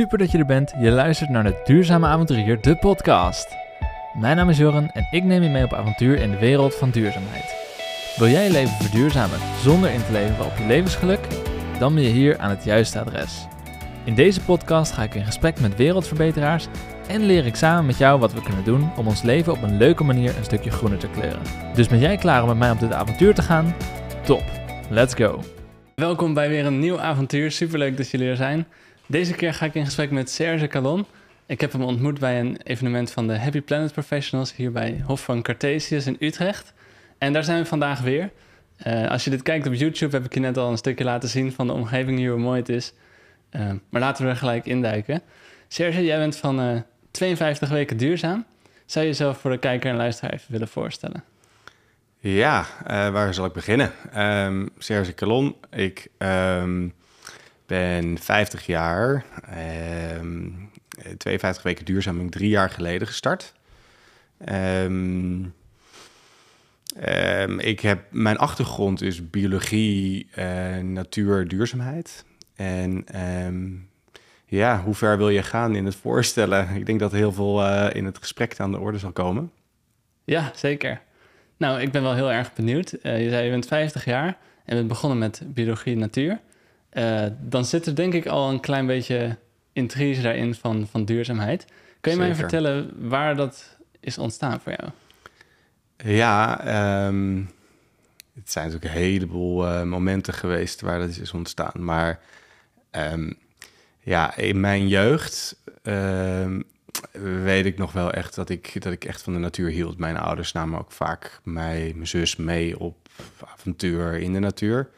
Super dat je er bent. Je luistert naar de Duurzame Avonturier, de podcast. Mijn naam is Joren en ik neem je mee op avontuur in de wereld van duurzaamheid. Wil jij je leven verduurzamen zonder in te leven op je levensgeluk? Dan ben je hier aan het juiste adres. In deze podcast ga ik in gesprek met wereldverbeteraars en leer ik samen met jou wat we kunnen doen om ons leven op een leuke manier een stukje groener te kleuren. Dus ben jij klaar om met mij op dit avontuur te gaan? Top, let's go! Welkom bij weer een nieuw avontuur. Superleuk dat jullie er zijn. Deze keer ga ik in gesprek met Serge Calon. Ik heb hem ontmoet bij een evenement van de Happy Planet Professionals hier bij Hof van Cartesius in Utrecht. En daar zijn we vandaag weer. Uh, als je dit kijkt op YouTube heb ik je net al een stukje laten zien van de omgeving hier, hoe mooi het is. Uh, maar laten we er gelijk induiken. Serge, jij bent van uh, 52 weken duurzaam. Zou je jezelf voor de kijker en luisteraar even willen voorstellen? Ja, waar zal ik beginnen? Um, Serge Calon, ik... Um ben 50 jaar, um, 52 weken duurzaam drie jaar geleden gestart. Um, um, ik heb, mijn achtergrond is biologie, uh, natuur, duurzaamheid. En ja, hoe ver wil je gaan in het voorstellen? Ik denk dat heel veel uh, in het gesprek aan de orde zal komen. Ja, zeker. Nou, ik ben wel heel erg benieuwd. Je zei, je bent 50 jaar en bent begonnen met biologie natuur. Uh, dan zit er denk ik al een klein beetje intrige daarin van, van duurzaamheid. Kun je Zeker. mij vertellen waar dat is ontstaan voor jou? Ja, um, het zijn natuurlijk een heleboel uh, momenten geweest waar dat is ontstaan. Maar um, ja, in mijn jeugd um, weet ik nog wel echt dat ik, dat ik echt van de natuur hield. Mijn ouders namen ook vaak mij, mijn zus mee op avontuur in de natuur.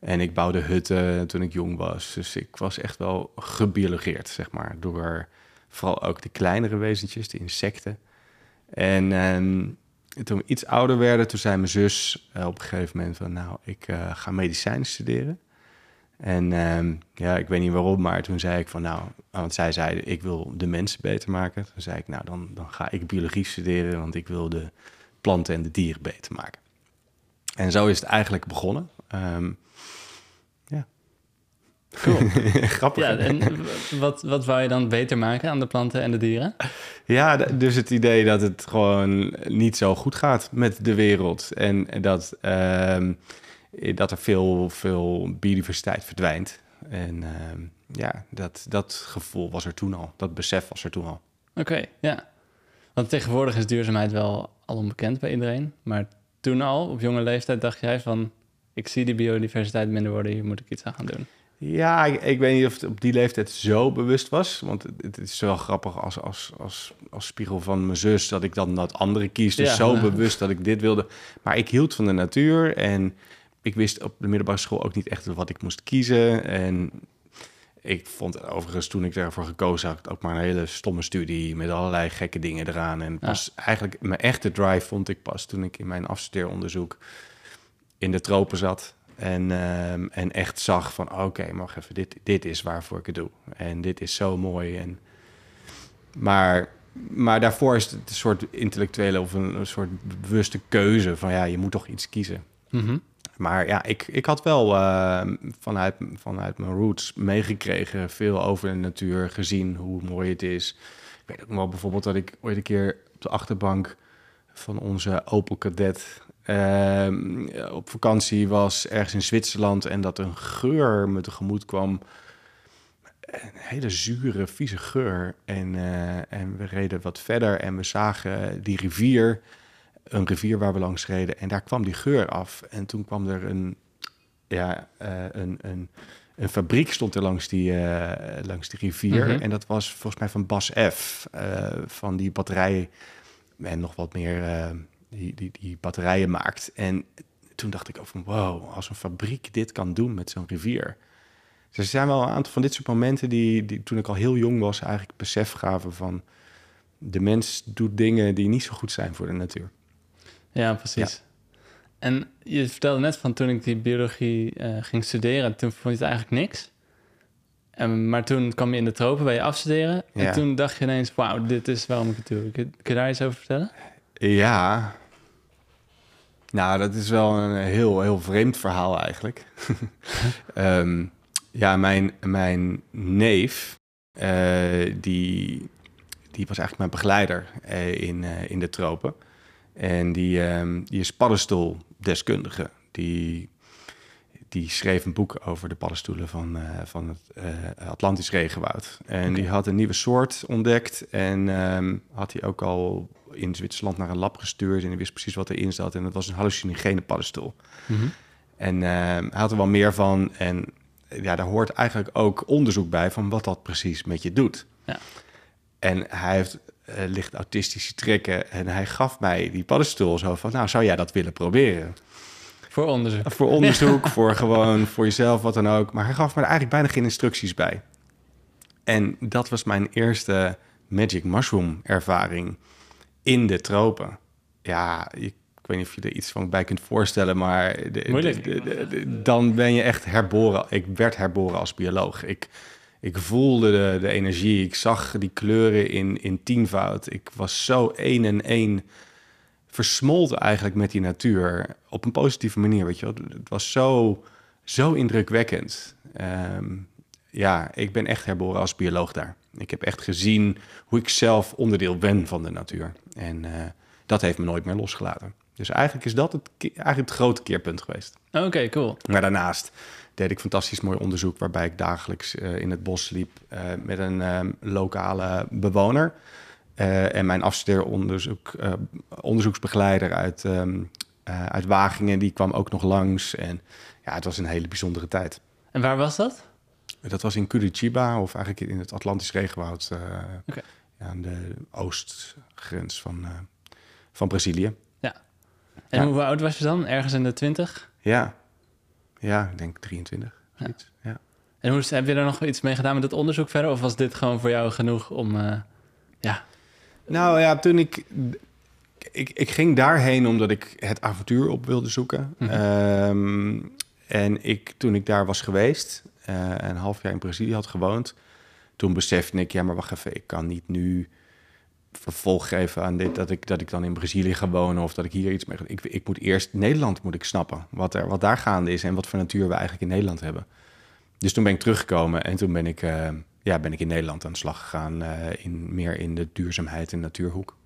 En ik bouwde hutten toen ik jong was. Dus ik was echt wel gebiologeerd, zeg maar. Door vooral ook de kleinere wezentjes, de insecten. En, en toen we iets ouder werden, toen zei mijn zus uh, op een gegeven moment van... nou, ik uh, ga medicijnen studeren. En um, ja, ik weet niet waarom, maar toen zei ik van nou... Want zij zei, ik wil de mensen beter maken. Toen zei ik, nou, dan, dan ga ik biologie studeren... want ik wil de planten en de dieren beter maken. En zo is het eigenlijk begonnen. Um, Cool. Grappig. Ja, en wat, wat wou je dan beter maken aan de planten en de dieren? Ja, dus het idee dat het gewoon niet zo goed gaat met de wereld. En dat, uh, dat er veel, veel biodiversiteit verdwijnt. En uh, ja, dat, dat gevoel was er toen al. Dat besef was er toen al. Oké, okay, ja. Want tegenwoordig is duurzaamheid wel al onbekend bij iedereen. Maar toen al, op jonge leeftijd, dacht jij van... ik zie die biodiversiteit minder worden, hier moet ik iets aan gaan doen. Ja, ik, ik, weet niet of het op die leeftijd zo bewust was. Want het, is wel grappig als, als, als, als spiegel van mijn zus... dat ik dan dat andere kies. Dus zo bewust dat ik dit wilde. Maar ik hield van de natuur en ik wist op de middelbare school ook niet echt wat ik moest kiezen. En ik vond overigens toen ik daarvoor gekozen had... ook maar een hele stomme studie met allerlei gekke dingen eraan. En pas eigenlijk mijn echte drive vond ik pas toen ik in mijn afstudeeronderzoek... in de tropen zat en, um, en echt zag van oké, okay, mag even, dit, dit is waarvoor ik het doe. En dit is zo mooi. En, maar, maar daarvoor is het een soort intellectuele of een, een soort bewuste keuze van ja, je moet toch iets kiezen. Mm -hmm. Maar ja, ik, ik had wel uh, vanuit, vanuit mijn roots meegekregen, veel over de natuur, gezien hoe mooi het is. Ik weet ook wel bijvoorbeeld dat ik ooit een keer op de achterbank van onze Opel Cadet uh, op vakantie was ergens in Zwitserland en dat een geur me tegemoet kwam. Een hele zure, vieze geur. En, uh, en we reden wat verder en we zagen die rivier, een rivier waar we langs reden. En daar kwam die geur af. En toen kwam er een, ja, uh, een, een, een fabriek stond er langs die, uh, langs die rivier. Mm -hmm. En dat was volgens mij van Bas F. van die batterij en nog wat meer die, die, die batterijen maakt. En toen dacht ik ook van wow, als een fabriek dit kan doen met zo'n rivier. Dus er zijn wel een aantal van dit soort momenten die, die toen ik al heel jong was eigenlijk besef gaven van de mens doet dingen die niet zo goed zijn voor de natuur. Ja, precies. Ja. En je vertelde net van toen ik die biologie uh, ging studeren, toen vond je het eigenlijk niks. En, maar toen kwam je in de tropen bij je afstuderen. En ja. toen dacht je ineens, wauw, dit is waarom ik het doe. Kun, kun je daar iets over vertellen? Ja, nou, dat is wel een heel, heel vreemd verhaal eigenlijk. um, ja, mijn, mijn neef, eh, die, die was eigenlijk mijn begeleider eh, in, eh, in de tropen. En die, ehm, die is paddenstoeldeskundige. Die, die schreef een boek over de paddenstoelen van, van het Atlantisch regenwoud. En die had een nieuwe soort ontdekt. En ehm, had hij ook al in Zwitserland naar een lab gestuurd. En hij wist precies wat erin zat. En dat was een hallucinogene paddenstoel. Mhm. En ehm, hij had er wel meer van. En ja, daar hoort eigenlijk ook onderzoek bij van wat dat precies met je doet. Ja. En hij heeft eh, licht autistische trekken. En hij gaf mij die paddenstoel zo van... nou, zou jij dat willen proberen? Voor onderzoek. Voor onderzoek, voor gewoon voor jezelf, wat dan ook. Maar hij gaf me er eigenlijk bijna geen instructies bij. En dat was mijn eerste Magic Mushroom ervaring in de tropen. Ja, ik, ik weet niet of je er iets van bij kunt voorstellen, maar de- Moeilijk. de- de- de- dan ben je echt herboren. Ik werd herboren als bioloog. Ik, ik voelde de, de energie, ik zag die kleuren in, in tienvoud. Ik was zo één en één versmolten eigenlijk met die natuur. Op een positieve manier, weet je wel. Het was zo, zo indrukwekkend. Ehm, ja, ik ben echt herboren als bioloog daar. Ik heb echt gezien hoe ik zelf onderdeel ben van de natuur. En eh, dat heeft me nooit meer losgelaten. Dus eigenlijk is dat het, eigenlijk het grote keerpunt geweest. Oké, cool. Maar daarnaast deed ik fantastisch mooi onderzoek... waarbij ik dagelijks eh, in het bos liep eh, met een ehm, lokale bewoner... En mijn afstudeeronderzoek, onderzoeksbegeleider uit, ehm, eh, uit Wagingen... die kwam ook nog langs. En ja, het was een hele bijzondere tijd. En waar was dat? Dat was in Curitiba, of eigenlijk in het Atlantisch regenwoud... eh, ja, aan de oostgrens van, eh, van Brazilië. En Ja. hoe oud was je dan? Ergens in de twintig? Ja, ja ik denk 23. Ja. ja. En hoe, heb je er nog iets mee gedaan met het onderzoek verder? Of was dit gewoon voor jou genoeg om... eh, ja, Nou ja, toen ik, ik... Ik ging daarheen omdat ik het avontuur op wilde zoeken. Mhm. Ehm, en ik, toen ik daar was geweest... eh, een half jaar in Brazilië had gewoond... toen besefte ik, ja, maar wacht even... ik kan niet nu vervolg geven aan dit... dat ik, dat ik dan in Brazilië ga wonen... of dat ik hier iets mee... Ik, ik moet eerst Nederland moet ik snappen... Wat, er, wat daar gaande is... en wat voor natuur we eigenlijk in Nederland hebben. Dus toen ben ik teruggekomen... en toen ben ik, eh, ja, ben ik in Nederland aan de slag gegaan... eh, in, meer in de duurzaamheid en natuurhoek.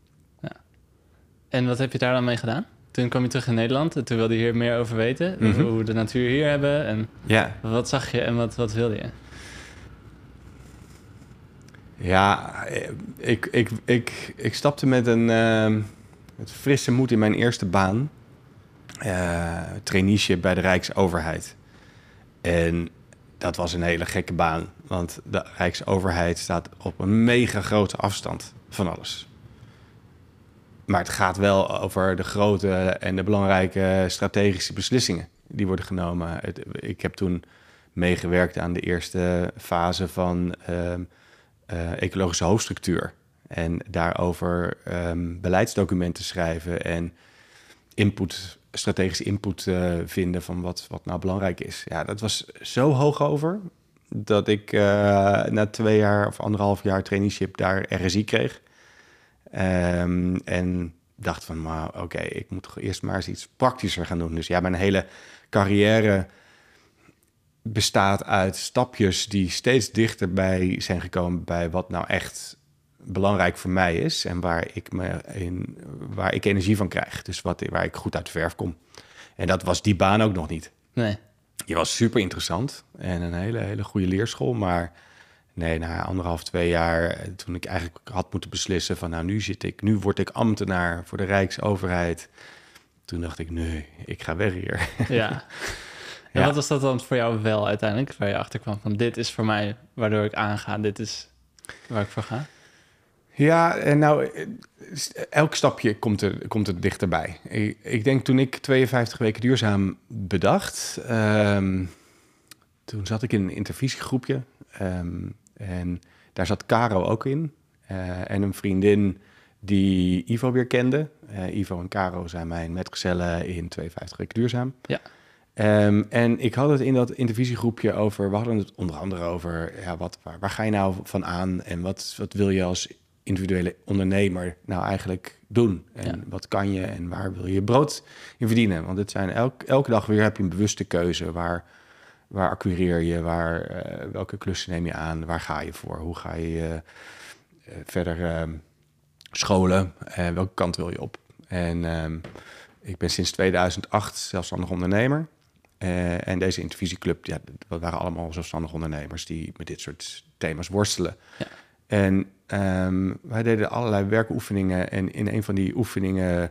En wat heb je daar dan mee gedaan? Toen kwam je terug in Nederland en toen wilde je hier meer over weten. Mhm. Hoe we de natuur hier hebben. En Ja, wat zag je en wat, wat wilde je? ja ik, ik, ik, ik stapte met een ehm, met frisse moed in mijn eerste baan. eh traineeship bij de Rijksoverheid. En dat was een hele gekke baan. Want de Rijksoverheid staat op een mega grote afstand van alles. Maar het gaat wel over de grote en de belangrijke strategische beslissingen die worden genomen. Ik heb toen meegewerkt aan de eerste fase van ehm, eh, ecologische hoofdstructuur. En daarover ehm, beleidsdocumenten schrijven en input, strategische input eh, vinden van wat, wat nou belangrijk is. Ja, dat was zo hoog over dat ik eh, na twee jaar of anderhalf jaar traineeship daar RSI kreeg. Ehm, en dacht van, maar oké, ik moet toch eerst maar eens iets praktischer gaan doen. Dus ja, mijn hele carrière bestaat uit stapjes die steeds dichterbij zijn gekomen bij wat nou echt belangrijk voor mij is en waar ik, me in, waar ik energie van krijg. Dus wat, waar ik goed uit de verf kom. En dat was die baan ook nog niet. Nee. Die was super interessant en een hele, hele goede leerschool. Maar nee, na anderhalf, twee jaar, eh, toen ik eigenlijk had moeten beslissen van nou, nu zit ik, nu word ik ambtenaar voor de Rijksoverheid. Toen dacht ik, nee, ik ga weg hier. Ja. En Ja. wat was dat dan voor jou wel uiteindelijk? Waar je achter kwam van dit is voor mij waardoor ik aanga. Dit is waar ik voor ga. Ja, en nou, eh, elk stapje komt er, komt er dichterbij. Ik, ik denk toen ik 52 weken duurzaam bedacht, ehm, toen zat ik in een intervisiegroepje. ehm, en daar zat Caro ook in. eh, en een vriendin die Ivo weer kende. Eh, Ivo en Caro zijn mijn metgezellen in 52 weken duurzaam. Ja. Ehm, en ik had het in dat intervisiegroepje over, we hadden het onder andere over, ja, wat, waar, waar ga je nou van aan en wat, wat wil je als individuele ondernemer nou eigenlijk doen? En Ja. wat kan je en waar wil je je brood in verdienen? Want het zijn elk, elke dag weer heb je een bewuste keuze. Waar, waar acquireer je, waar, eh, welke klussen neem je aan, waar ga je voor, hoe ga je uh, verder ehm, scholen, welke kant wil je op. En ehm, ik ben sinds 2008 zelfstandig ondernemer. en deze intervisieclub, ja, dat waren allemaal zelfstandig ondernemers die met dit soort thema's worstelen. Ja. En um, wij deden allerlei werkoefeningen. En in een van die oefeningen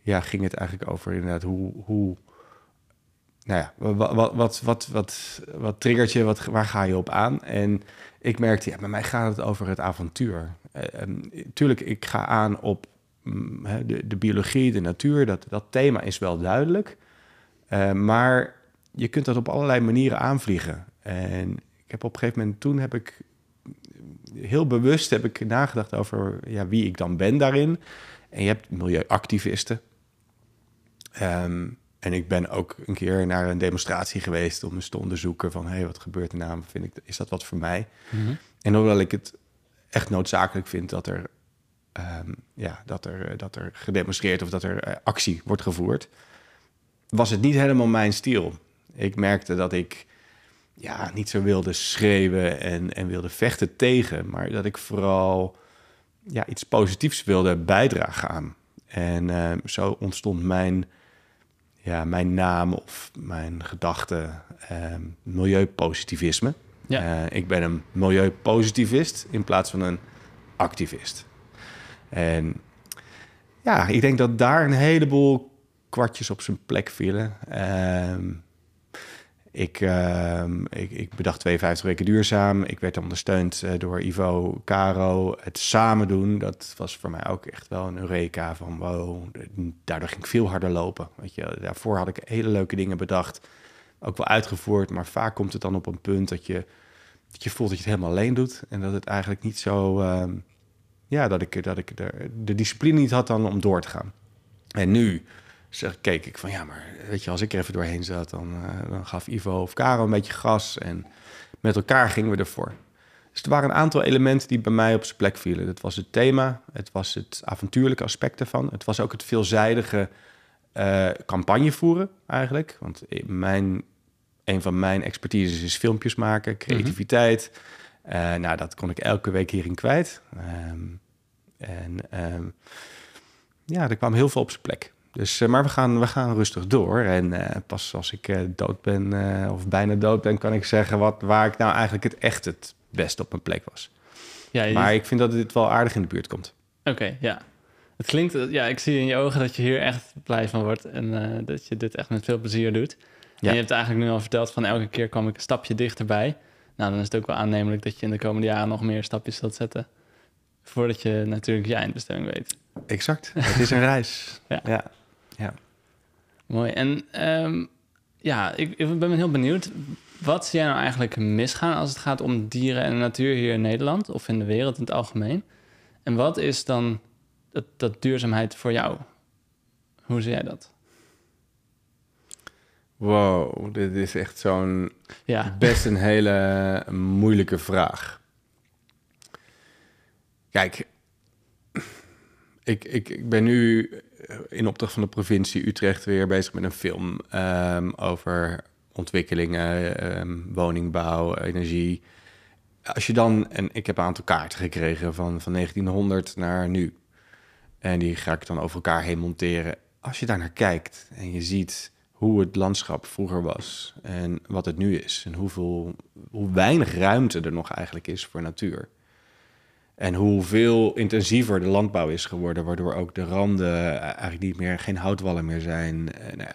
ja, ging het eigenlijk over inderdaad hoe, hoe nou ja, wat, wat, wat, wat, wat, wat triggert je, waar ga je op aan? En ik merkte, ja, bij mij gaat het over het avontuur. Uh, tuurlijk, ik ga aan op mm, de, de biologie, de natuur, dat, dat thema is wel duidelijk. Uh, maar je kunt dat op allerlei manieren aanvliegen. En ik heb op een gegeven moment, toen heb ik heel bewust heb ik nagedacht over ja, wie ik dan ben daarin. En je hebt milieuactivisten. Um, en ik ben ook een keer naar een demonstratie geweest om eens te onderzoeken van... hé, hey, wat gebeurt er nou? Vind ik, is dat wat voor mij? Mm En hoewel ik het echt noodzakelijk vind dat er, um, ja, dat er, dat er gedemonstreerd... of dat er uh, actie wordt gevoerd, was het niet helemaal mijn stijl. Ik merkte dat ik ja, niet zo wilde schreeuwen en, en wilde vechten tegen... maar dat ik vooral ja, iets positiefs wilde bijdragen aan. En uh, zo ontstond mijn ja, mijn naam of mijn gedachte uh, milieupositivisme. Ja. Uh, ik ben een milieupositivist in plaats van een activist. En ja, ik denk dat daar een heleboel kwartjes op zijn plek vielen. Uh, ik, uh, ik, ik, bedacht 52 weken duurzaam. Ik werd ondersteund uh, door Ivo Caro. Het samen doen, dat was voor mij ook echt wel een eureka van wow, daardoor ging ik veel harder lopen. Weet je, daarvoor had ik hele leuke dingen bedacht, ook wel uitgevoerd, maar vaak komt het dan op een punt dat je, dat je voelt dat je het helemaal alleen doet en dat het eigenlijk niet zo, uh, ja, dat ik, dat ik de, de discipline niet had dan om door te gaan. En nu zeg, keek ik van ja, maar weet je, als ik er even doorheen zat, dan, uh, dan gaf Ivo of Caro een beetje gas en met elkaar gingen we ervoor. Dus er waren een aantal elementen die bij mij op zijn plek vielen. Het was het thema, het was het avontuurlijke aspect ervan, het was ook het veelzijdige uh, campagne voeren eigenlijk. Want mijn, een van mijn expertises is filmpjes maken, creativiteit. uh, nou, dat kon ik elke week hierin kwijt. Um, en um, ja, er kwam heel veel op zijn plek. Dus, uh, maar we gaan, we gaan rustig door. En uh, pas als ik uh, dood ben, of bijna dood ben, kan ik zeggen wat, waar ik nou eigenlijk het echt het best op mijn plek was. Ja, Maar ik vind dat dit wel aardig in de buurt komt. Oké, ja. Het klinkt, ja, ik zie in je ogen dat je hier echt blij van wordt en dat je dit echt met veel plezier doet. Ja. En je hebt eigenlijk nu al verteld van elke keer kwam ik een stapje dichterbij. Nou, dan is het ook wel aannemelijk dat je in de komende jaren nog meer stapjes zult zetten. Voordat je natuurlijk je eindbestemming weet. Exact. Het is een reis. ja. ja. Ja. Mooi. En um, ja, ik, ik, ben heel benieuwd. Wat zie jij nou eigenlijk misgaan als het gaat om dieren en natuur hier in Nederland of in de wereld in het algemeen? En wat is dan dat, dat duurzaamheid voor jou? Hoe zie jij dat? Wow, dit is echt zo'n ja. best een hele moeilijke vraag. Kijk, ik, ik, ik ben nu in opdracht van de provincie Utrecht weer bezig met een film um, over ontwikkelingen, um, woningbouw, energie. Als je dan, en ik heb een aantal kaarten gekregen van, van 1900 naar nu. En die ga ik dan over elkaar heen monteren. Als je daar naar kijkt en je ziet hoe het landschap vroeger was en wat het nu is. En hoeveel, hoe weinig ruimte er nog eigenlijk is voor natuur. En hoeveel intensiever de landbouw is geworden, waardoor ook de randen eigenlijk niet meer, geen houtwallen meer zijn. En, uh,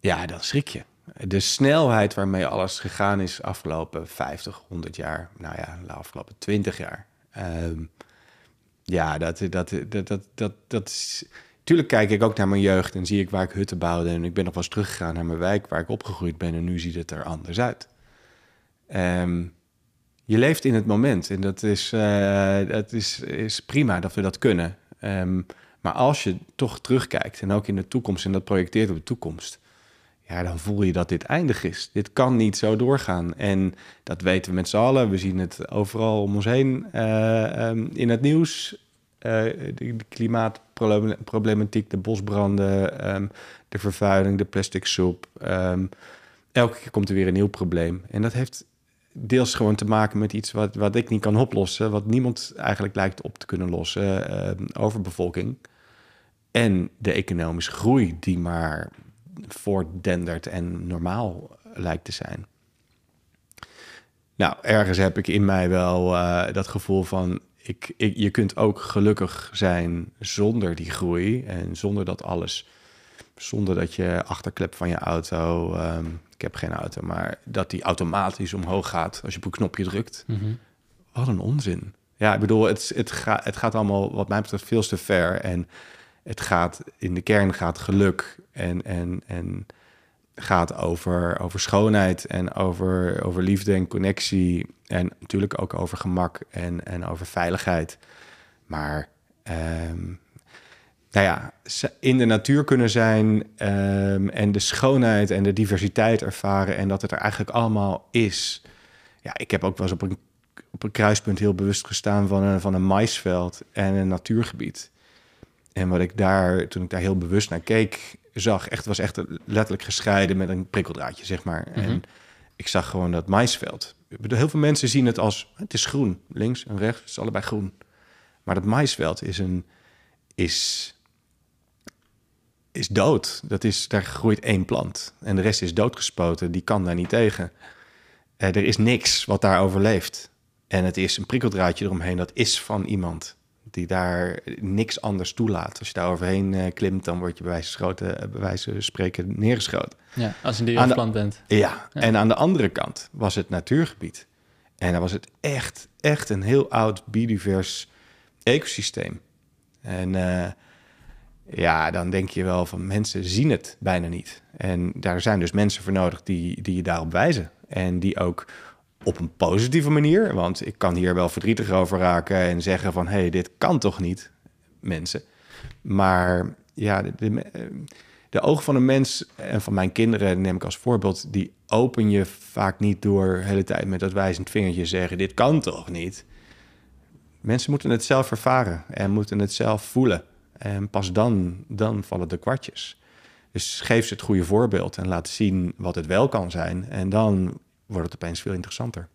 ja, dan schrik je. De snelheid waarmee alles gegaan is afgelopen 50, 100 jaar, nou ja, de afgelopen 20 jaar. Um, ja, dat, dat, dat, dat, dat, dat is. Tuurlijk kijk ik ook naar mijn jeugd en zie ik waar ik hutten bouwde. En ik ben nog wel eens teruggegaan naar mijn wijk waar ik opgegroeid ben. En nu ziet het er anders uit. Um, je leeft in het moment. En dat is, uh, dat is, is prima dat we dat kunnen. Um, maar als je toch terugkijkt en ook in de toekomst en dat projecteert op de toekomst, ja, dan voel je dat dit eindig is. Dit kan niet zo doorgaan. En dat weten we met z'n allen. We zien het overal om ons heen uh, um, in het nieuws. Uh, de, klimaatproblematiek, de bosbranden, um, de vervuiling, de plastic soep. elke keer komt er weer een nieuw probleem. En dat heeft deels gewoon te maken met iets wat, wat ik niet kan oplossen, wat niemand eigenlijk lijkt op te kunnen lossen, uh, overbevolking. En de economische groei die maar voortdendert en normaal lijkt te zijn. Nou, ergens heb ik in mij wel uh, dat gevoel van, ik, je kunt ook gelukkig zijn zonder die groei en zonder dat alles, zonder dat je achterklep van je auto, um, ik heb geen auto, maar dat die automatisch omhoog gaat als je op een knopje drukt. Mhm. Wat een onzin. Ja, ik bedoel, het, het, gaat het gaat allemaal wat mij betreft veel te ver en het gaat in de kern gaat geluk en, en, en gaat over, over schoonheid en over, over liefde en connectie. En natuurlijk ook over gemak en, en over veiligheid. Maar um, nou ja, in de natuur kunnen zijn um, en de schoonheid en de diversiteit ervaren en dat het er eigenlijk allemaal is. Ja, ik heb ook wel eens op een, op een kruispunt heel bewust gestaan van een, van een maisveld en een natuurgebied. En wat ik daar, toen ik daar heel bewust naar keek, zag, echt, was echt letterlijk gescheiden met een prikkeldraadje, zeg maar. Mm -hmm. En ik zag gewoon dat maisveld. Heel veel mensen zien het als, het is groen, links en rechts, het is allebei groen. Maar dat maisveld is een, is, is dood. Dat is, daar groeit één plant. En de rest is doodgespoten, die kan daar niet tegen. Uh, er is niks wat daar overleeft. En het is een prikkeldraadje eromheen, dat is van iemand die daar niks anders toelaat. Als je daar overheen uh, klimt, dan word je bij wijze, schoten, bij wijze van spreken neergeschoten. Ja, als je een plant bent. Ja. ja, en aan de andere kant was het natuurgebied. En dan was het echt, echt een heel oud biodivers ecosysteem. En uh, ja, dan denk je wel van mensen zien het bijna niet. En daar zijn dus mensen voor nodig die, die je daarop wijzen. En die ook op een positieve manier. Want ik kan hier wel verdrietig over raken en zeggen van... hé, hey, dit kan toch niet, mensen. Maar ja, de, de, de ogen van een mens en van mijn kinderen neem ik als voorbeeld... die open je vaak niet door de hele tijd met dat wijzend vingertje zeggen... dit kan toch niet? Mensen moeten het zelf ervaren en moeten het zelf voelen. En pas dan, dan vallen de kwartjes. Dus geef ze het goede voorbeeld en laat zien wat het wel kan zijn. En dan wordt het opeens veel interessanter.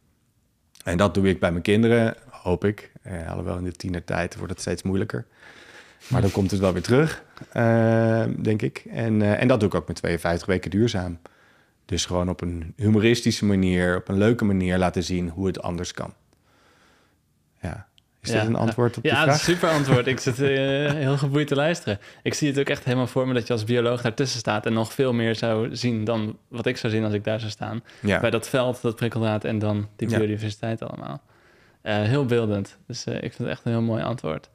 En dat doe ik bij mijn kinderen, hoop ik. Eh, alhoewel in de tienertijd wordt het steeds moeilijker. Maar dan komt het wel weer terug, uh, denk ik. En, uh, en dat doe ik ook met 52 weken duurzaam. Dus gewoon op een humoristische manier, op een leuke manier laten zien hoe het anders kan. Ja. Is ja, dit een antwoord op ja, de vraag? Ja, super antwoord. Ik zit uh, heel geboeid te luisteren. Ik zie het ook echt helemaal voor me dat je als bioloog daartussen staat... en nog veel meer zou zien dan wat ik zou zien als ik daar zou staan. Ja. Bij dat veld, dat prikkeldraad en dan die biodiversiteit allemaal. Uh, heel beeldend. Dus uh, ik vind het echt een heel mooi antwoord.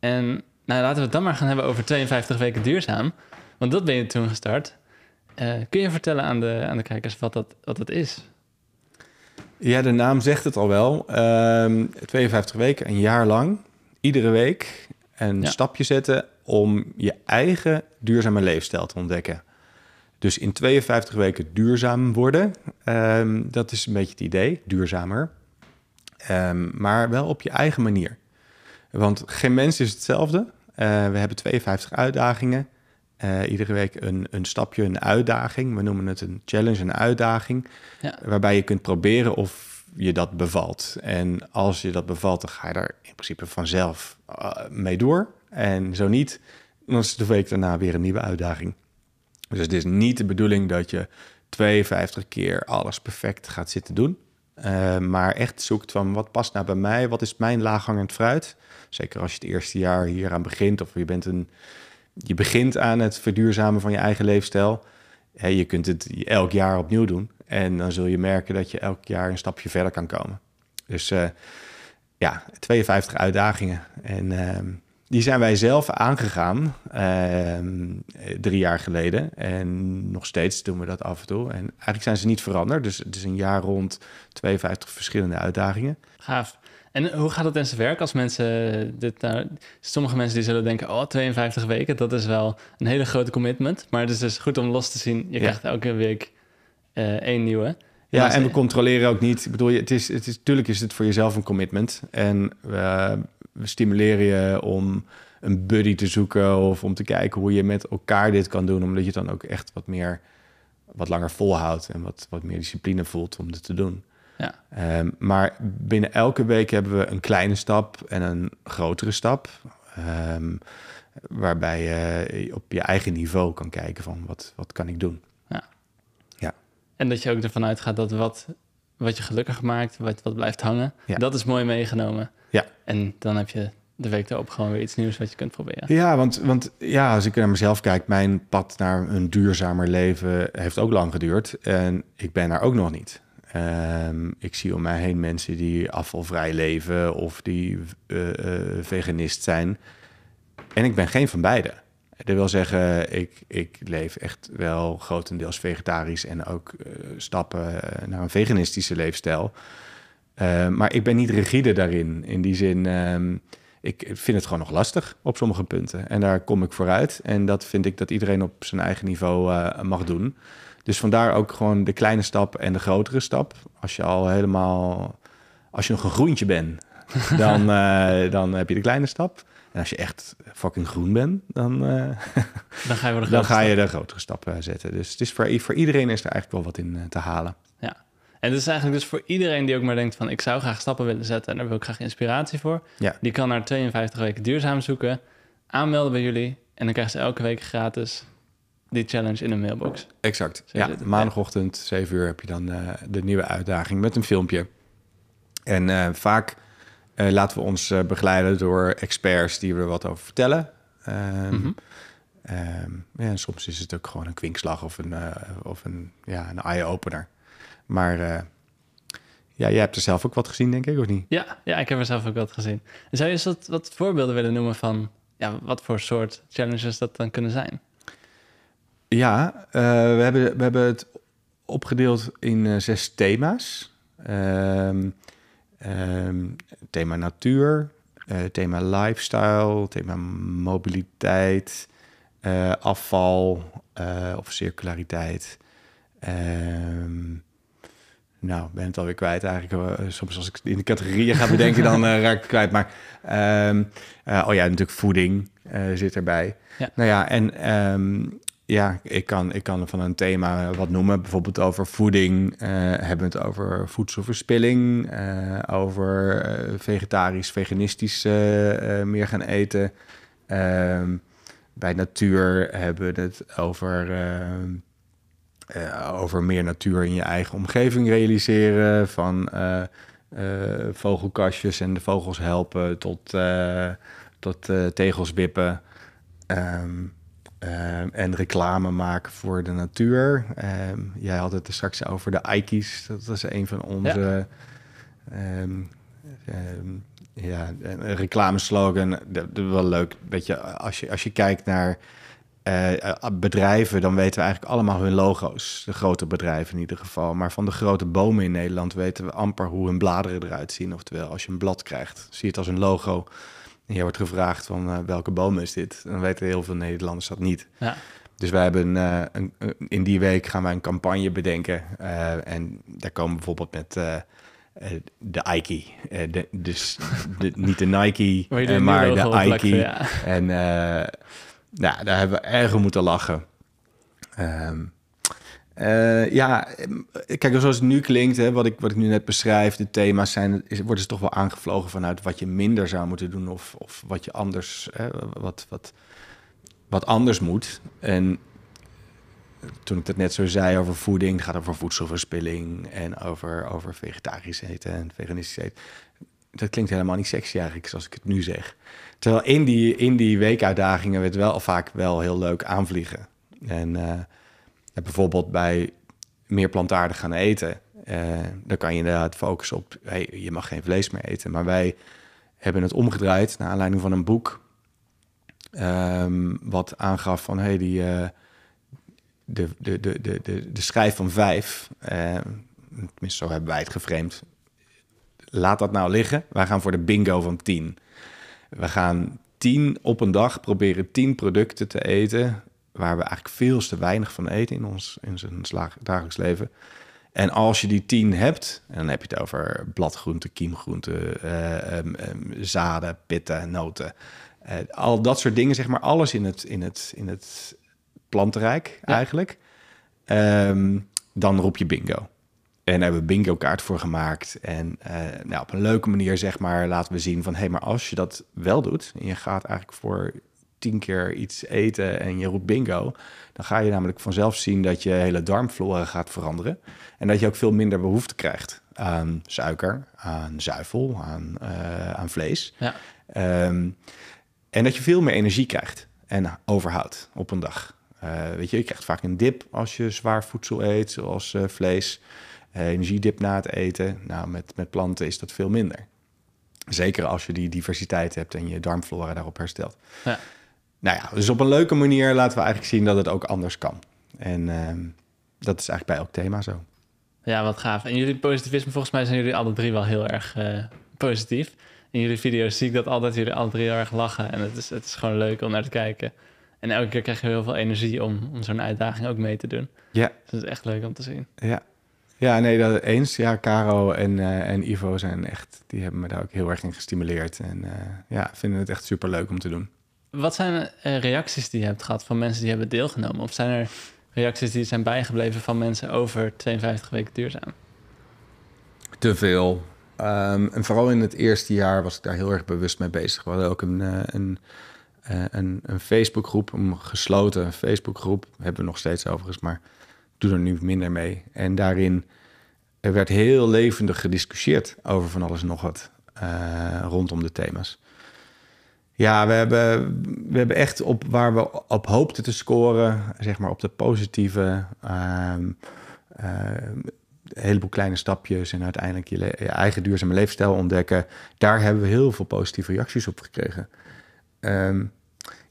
En nou, laten we het dan maar gaan hebben over 52 weken duurzaam. Want dat ben je toen gestart. Kun je vertellen aan de, aan de kijkers wat dat, wat dat is? Ja, de naam zegt het al wel. Um, 52 weken, een jaar lang. Iedere week een Ja. stapje zetten om je eigen duurzame leefstijl te ontdekken. Dus in 52 weken duurzaam worden, ehm, dat is een beetje het idee, duurzamer. Ehm, maar wel op je eigen manier. Want geen mens is hetzelfde. Uh, we hebben 52 uitdagingen. Uh, iedere week een, een stapje, een uitdaging. We noemen het een challenge, een uitdaging. Ja. Waarbij je kunt proberen of je dat bevalt. En als je dat bevalt, dan ga je daar in principe vanzelf uh, mee door. En zo niet, dan is de week daarna weer een nieuwe uitdaging. Dus het is niet de bedoeling dat je 52 keer alles perfect gaat zitten doen. Uh, maar echt zoekt van wat past nou bij mij? Wat is mijn laaghangend fruit? Zeker als je het eerste jaar hier aan begint of je bent een je begint aan het verduurzamen van je eigen leefstijl. Je kunt het elk jaar opnieuw doen. En dan zul je merken dat je elk jaar een stapje verder kan komen. Dus uh, ja, 52 uitdagingen. En uh, die zijn wij zelf aangegaan uh, drie jaar geleden. En nog steeds doen we dat af en toe. En eigenlijk zijn ze niet veranderd. Dus het is een jaar rond 52 verschillende uitdagingen. Gaaf. En hoe gaat het in zijn werk als mensen dit nou, sommige mensen die zullen denken, oh, 52 weken, dat is wel een hele grote commitment. Maar het is dus goed om los te zien. Je Ja. krijgt elke week uh, één nieuwe. Ja, en we controleren ook niet. Ik bedoel, het is, het is, natuurlijk is het voor jezelf een commitment. En we, we stimuleren je om een buddy te zoeken of om te kijken hoe je met elkaar dit kan doen. Omdat je dan ook echt wat meer, wat langer volhoudt en wat, wat meer discipline voelt om het te doen. Ja. Ehm, maar binnen elke week hebben we een kleine stap en een grotere stap. Ehm, waarbij je op je eigen niveau kan kijken van wat, wat kan ik doen. En dat je ook ervan uitgaat dat wat, wat je gelukkig maakt, wat, wat blijft hangen, Ja. dat is mooi meegenomen. Ja. En dan heb je de week erop gewoon weer iets nieuws wat je kunt proberen. Ja, want, want ja, als ik naar mezelf kijk, mijn pad naar een duurzamer leven heeft ook lang geduurd. En ik ben daar ook nog niet. Ehm, ik zie om mij heen mensen die afvalvrij leven of die eh, eh, veganist zijn. En ik ben geen van beide. Dat wil zeggen, ik, ik leef echt wel grotendeels vegetarisch en ook eh, stappen naar een veganistische leefstijl. Eh, maar ik ben niet rigide daarin. In die zin, ehm, ik vind het gewoon nog lastig op sommige punten. En daar kom ik vooruit. En dat vind ik dat iedereen op zijn eigen niveau mag doen. Dus vandaar ook gewoon de kleine stap en de grotere stap. Als je al helemaal, als je nog een groentje bent, dan, eh, dan heb je de kleine stap. En als je echt fucking groen bent, dan, eh, Dan ga je de dan ga je de grotere stap eh, zetten. Dus het is voor, voor iedereen is er eigenlijk wel wat in te halen. Ja. En het is eigenlijk dus voor iedereen die ook maar denkt van... ik zou graag stappen willen zetten en daar wil ik graag inspiratie voor. Ja. Die kan naar 52 weken duurzaam zoeken, aanmelden bij jullie... en dan krijgen ze elke week gratis die challenge in een mailbox. Exact. Zo Ja, maandagochtend, 7 uur, heb je dan eh, de nieuwe uitdaging met een filmpje. En eh, vaak eh, laten we ons begeleiden door experts die er wat over vertellen. Ehm, Mhm. ehm, ja, en soms is het ook gewoon een kwinkslag of een, of een, ja, een eye-opener. Maar ja, jij hebt er zelf ook wat gezien, denk ik, of niet? Ja, ja, ik heb er zelf ook wat gezien. En zou je eens wat, wat voorbeelden willen noemen van... Ja, wat voor soort challenges dat dan kunnen zijn? Ja, eh, we, hebben, we hebben het opgedeeld in eh, zes thema's. Ehm, ehm, thema natuur, eh, thema lifestyle, thema mobiliteit, afval of circulariteit. Ehm, nou, ik ben het alweer kwijt eigenlijk. Soms als ik in de categorieën ga bedenken, dan raak ik het kwijt. Maar oh ja, natuurlijk voeding zit erbij. Ja. Nou ja, en ja, ik kan, ik kan van een thema wat noemen. Bijvoorbeeld over voeding. eh, hebben we het over voedselverspilling. eh, over eh, vegetarisch, veganistisch meer gaan eten. Ehm, bij natuur hebben we het over, over meer natuur in je eigen omgeving realiseren. Van vogelkastjes en de vogels helpen tot, tot tegels wippen. Ehm, ehm, en reclame maken voor de natuur. Ehm, jij had het er straks over de Ike's. Dat was een van onze... ehm, ehm, ja, een reclameslogan. Dat, dat is wel leuk. Weet je, als je, als je kijkt naar eh, bedrijven, dan weten we eigenlijk allemaal hun logo's. De grote bedrijven in ieder geval. Maar van de grote bomen in Nederland weten we amper hoe hun bladeren eruit zien. Oftewel, als je een blad krijgt, zie je het als een logo. En je wordt gevraagd van eh, welke boom is dit? Dan weten heel veel Nederlanders dat niet. Ja. Dus wij hebben eh, een, in die week gaan wij een campagne bedenken. eh, en daar komen we bijvoorbeeld met de Ike. De, dus de, niet de Nike, maar de Ike. ja. En nou, daar hebben we erg om moeten lachen. Ehm, eh, ja, kijk, zoals het nu klinkt, hè, wat, ik, wat ik nu net beschrijf, de thema's zijn, is, worden ze toch wel aangevlogen vanuit wat je minder zou moeten doen of, of wat je anders, hè, wat, wat, wat anders moet. En toen ik dat net zo zei over voeding, het gaat over voedselverspilling en over, over vegetarisch eten en veganistisch eten. Dat klinkt helemaal niet sexy eigenlijk, zoals ik het nu zeg. Terwijl in die, in die weekuitdagingen we het wel vaak wel heel leuk aanvliegen. En bijvoorbeeld bij meer plantaardig gaan eten, eh, dan kan je inderdaad focussen op, hey, je mag geen vlees meer eten. Maar wij hebben het omgedraaid naar aanleiding van een boek, ehm, wat aangaf van, hey, die, eh, de, de, de, de, de, de schijf van vijf, eh, tenminste zo hebben wij het geframed, laat dat nou liggen. Wij gaan voor de bingo van 10. We gaan 10 op een dag proberen 10 producten te eten waar we eigenlijk veel te weinig van eten in ons in zijn dagelijks leven. En als je die 10 hebt, en dan heb je het over bladgroenten, kiemgroenten, eh, em, em, zaden, pitten, noten, eh, al dat soort dingen, zeg maar, alles in het, in het, in het plantenrijk Ja. eigenlijk. ehm, dan roep je bingo. En daar hebben we bingo kaart voor gemaakt. En eh, nou, op een leuke manier zeg maar laten we zien van... hé, hey, maar als je dat wel doet... en je gaat eigenlijk voor tien keer iets eten en je roept bingo... dan ga je namelijk vanzelf zien dat je hele darmflora gaat veranderen. En dat je ook veel minder behoefte krijgt aan suiker, aan zuivel, aan, uh, aan vlees. Ja. Ehm, en dat je veel meer energie krijgt en overhoudt op een dag. Uh, weet je, je krijgt vaak een dip als je zwaar voedsel eet, zoals uh, vlees. energiedip na het eten. Nou, met, met planten is dat veel minder. Zeker als je die diversiteit hebt en je darmflora daarop herstelt. Ja. Nou ja, dus op een leuke manier laten we eigenlijk zien dat het ook anders kan. En ehm, dat is eigenlijk bij elk thema zo. Ja, wat gaaf. En jullie positivisme, volgens mij zijn jullie alle drie wel heel erg uh, positief. In jullie video's zie ik dat altijd jullie alle drie heel erg lachen. En het is, het is gewoon leuk om naar te kijken. En elke keer krijg je heel veel energie om, om zo'n uitdaging ook mee te doen. Ja. Dus het is echt leuk om te zien. Ja, ja nee, dat eens. Ja, Caro en, uh, en Ivo zijn echt... die hebben me daar ook heel erg in gestimuleerd. En uh, ja, vinden het echt super leuk om te doen. Wat zijn uh, reacties die je hebt gehad van mensen die hebben deelgenomen? Of zijn er reacties die zijn bijgebleven van mensen over 52 weken duurzaam? Te veel. Um, en vooral in het eerste jaar was ik daar heel erg bewust mee bezig. We hadden ook een, een, uh, een, een Facebookgroep, een gesloten Facebookgroep. Hebben we nog steeds overigens, maar doe er nu minder mee. En daarin er werd heel levendig gediscussieerd over van alles en nog wat rondom de thema's. Ja, we hebben, we hebben echt op waar we op hoopten te scoren, zeg maar op de positieve, um, um, een heleboel kleine stapjes en uiteindelijk je, eigen duurzame leefstijl ontdekken. Daar hebben we heel veel positieve reacties op gekregen. Um,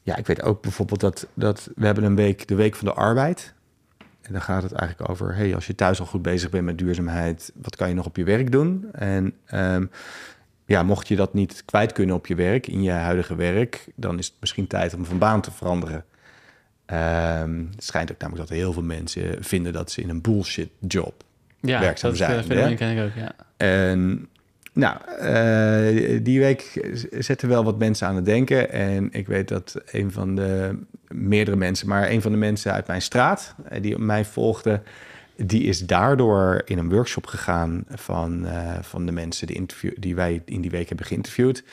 ja, ik weet ook bijvoorbeeld dat, dat we hebben een week, de Week van de Arbeid. En dan gaat het eigenlijk over, hey, als je thuis al goed bezig bent met duurzaamheid, wat kan je nog op je werk doen? En ja, mocht je dat niet kwijt kunnen op je werk, in je huidige werk, dan is het misschien tijd om van baan te veranderen. Um, het schijnt ook namelijk dat heel veel mensen vinden dat ze in een bullshit job ja, werkzaam dat zijn. Ja, dat ken ik ook, ja. En nou, uh, die week zetten wel wat mensen aan het denken. En ik weet dat een van de meerdere mensen, maar een van de mensen uit mijn straat, eh, die mij volgde, die is daardoor in een workshop gegaan van, uh, van de mensen die, interview, die wij in die week hebben geïnterviewd.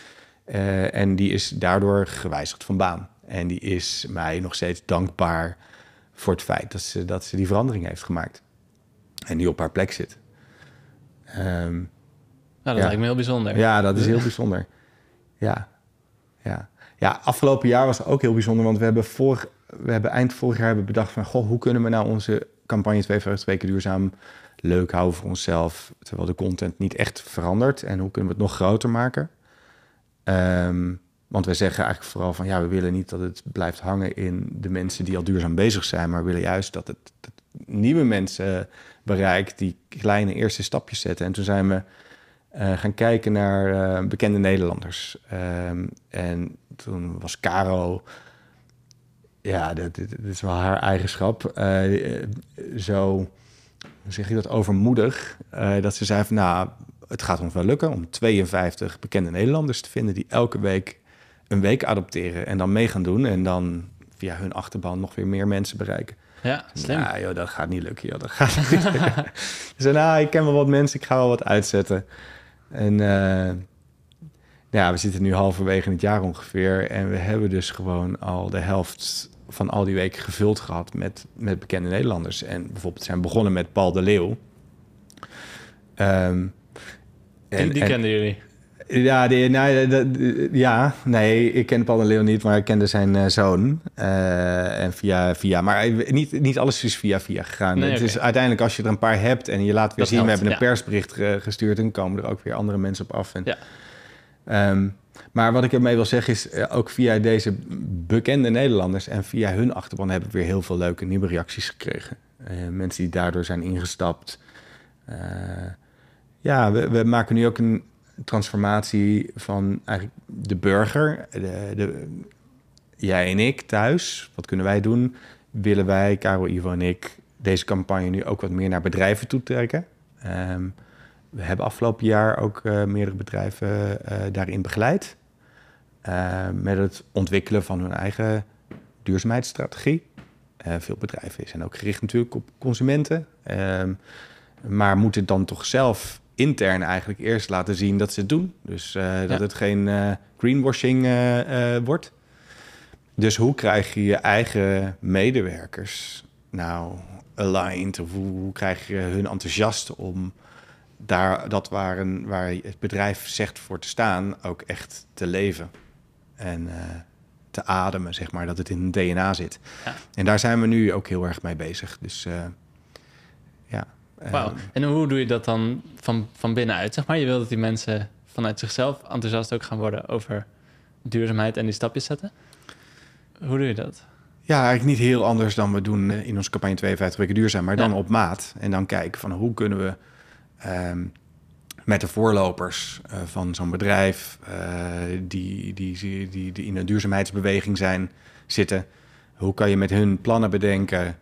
Uh, en die is daardoor gewijzigd van baan. En die is mij nog steeds dankbaar voor het feit dat ze, dat ze die verandering heeft gemaakt. En die op haar plek zit. Um, nou, dat ja. lijkt me heel bijzonder. Ja, dat is heel bijzonder. Ja, ja. Ja, afgelopen jaar was ook heel bijzonder, want we hebben, vorig, we hebben eind vorig jaar hebben bedacht van... goh, hoe kunnen we nou onze campagne 52 weken duurzaam leuk houden voor onszelf, terwijl de content niet echt verandert. En hoe kunnen we het nog groter maken? Um, want wij zeggen eigenlijk vooral van ja, we willen niet dat het blijft hangen in de mensen die al duurzaam bezig zijn, maar we willen juist dat het, nieuwe mensen bereikt die kleine eerste stapjes zetten. En toen zijn we uh, gaan kijken naar uh, bekende Nederlanders. Um, en toen was Caro ja, dat, dat, is wel haar eigenschap. Uh, zo, hoe zeg je dat, overmoedig. Uh, dat ze zei van, nou, het gaat ons wel lukken om 52 bekende Nederlanders te vinden... die elke week een week adopteren en dan mee gaan doen... en dan via hun achterban nog weer meer mensen bereiken. Ja, slim. Ja, joh, dat gaat niet lukken, joh. Dat gaat niet lukken. Nou, ik ken wel wat mensen, ik ga wel wat uitzetten. En... Uh, ja, we zitten nu halverwege het jaar ongeveer. En we hebben dus gewoon al de helft van al die weken gevuld gehad met, met bekende Nederlanders. En bijvoorbeeld zijn begonnen met Paul de Leeuw. Um, en, die, kenden jullie? Ja, die, nou, ja, nee, ik ken Paul de Leeuw niet, maar ik kende zijn uh, zoon. Uh, en via, via, maar niet, niet alles is via via gegaan. Nee, het is uiteindelijk als je er een paar hebt en je laat weer zien, we hebben een persbericht gestuurd en komen er ook weer andere mensen op af. En, ja. Um, maar wat ik ermee wil zeggen is, eh, ook via deze bekende Nederlanders en via hun achterban hebben we weer heel veel leuke nieuwe reacties gekregen. Uh, mensen die daardoor zijn ingestapt. Uh, ja, we, we, maken nu ook een transformatie van eigenlijk de burger. De, de, jij en ik thuis, wat kunnen wij doen? Willen wij, Caro, Ivo en ik, deze campagne nu ook wat meer naar bedrijven toe trekken? Um, we hebben afgelopen jaar ook meerdere bedrijven daarin begeleid. Uh, met het ontwikkelen van hun eigen duurzaamheidsstrategie. Eh, veel bedrijven zijn ook gericht natuurlijk op consumenten. Ehm, maar moeten dan toch zelf intern eigenlijk eerst laten zien dat ze het doen. Dus eh, dat het geen greenwashing wordt. Dus hoe krijg je je eigen medewerkers nou aligned? Of hoe, krijg je hun enthousiast om daar dat waar, een, waar het bedrijf zegt voor te staan ook echt te leven? En te ademen, zeg maar, dat het in het DNA zit. Ja. En daar zijn we nu ook heel erg mee bezig. Dus uh, ja. Wauw. Uh, en hoe doe je dat dan van, van binnenuit? Zeg maar, je wil dat die mensen vanuit zichzelf enthousiast ook gaan worden over duurzaamheid en die stapjes zetten. Hoe doe je dat? Ja, eigenlijk niet heel anders dan we doen eh, in onze campagne 52 weken duurzaam, maar dan op maat. En dan kijken van hoe kunnen we um, met de voorlopers uh, van zo'n bedrijf uh, die, die, die, die, in een duurzaamheidsbeweging zijn, zitten. Hoe kan je met hun plannen bedenken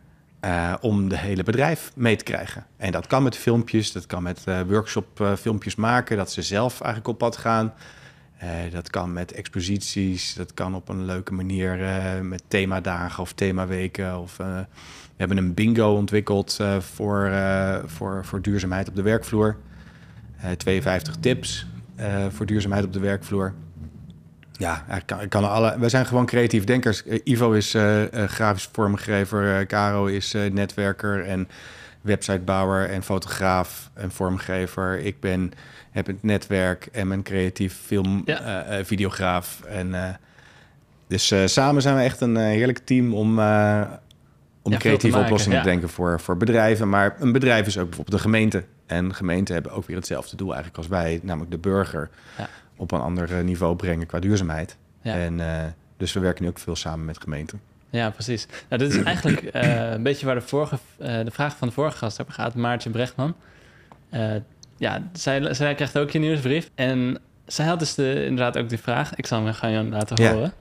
uh, om de hele bedrijf mee te krijgen? En dat kan met filmpjes, dat kan met workshop filmpjes maken, dat ze zelf eigenlijk op pad gaan. dat kan met exposities, dat kan op een leuke manier met themadagen of themaweken. Of, we hebben een bingo ontwikkeld voor, voor, voor duurzaamheid op de werkvloer. 52 eh, tips eh, voor duurzaamheid op de werkvloer. Ja, ik kan, alle, we zijn gewoon creatief denkers. Eh, Ivo is grafisch vormgever, Caro is netwerker en websitebouwer en fotograaf en vormgever. Ik ben, heb het netwerk en ben creatief film, ja. videograaf. En, dus samen zijn we echt een heerlijk team om, om creatieve oplossingen te denken voor, voor bedrijven. Maar een bedrijf is ook bijvoorbeeld een gemeente. En gemeenten hebben ook weer hetzelfde doel eigenlijk als wij, namelijk de burger ja. op een ander eh, niveau brengen qua duurzaamheid. En, uh, dus we werken nu ook veel samen met gemeenten. Ja, precies. Nou, dit is eigenlijk uh, een beetje waar de, vorige, uh, de vraag van de vorige gast over gaat, Maartje Brechtman. ja, zij, zij krijgt ook je nieuwsbrief. En zij had dus de, inderdaad ook die vraag. Ik zal hem gaan je laten horen.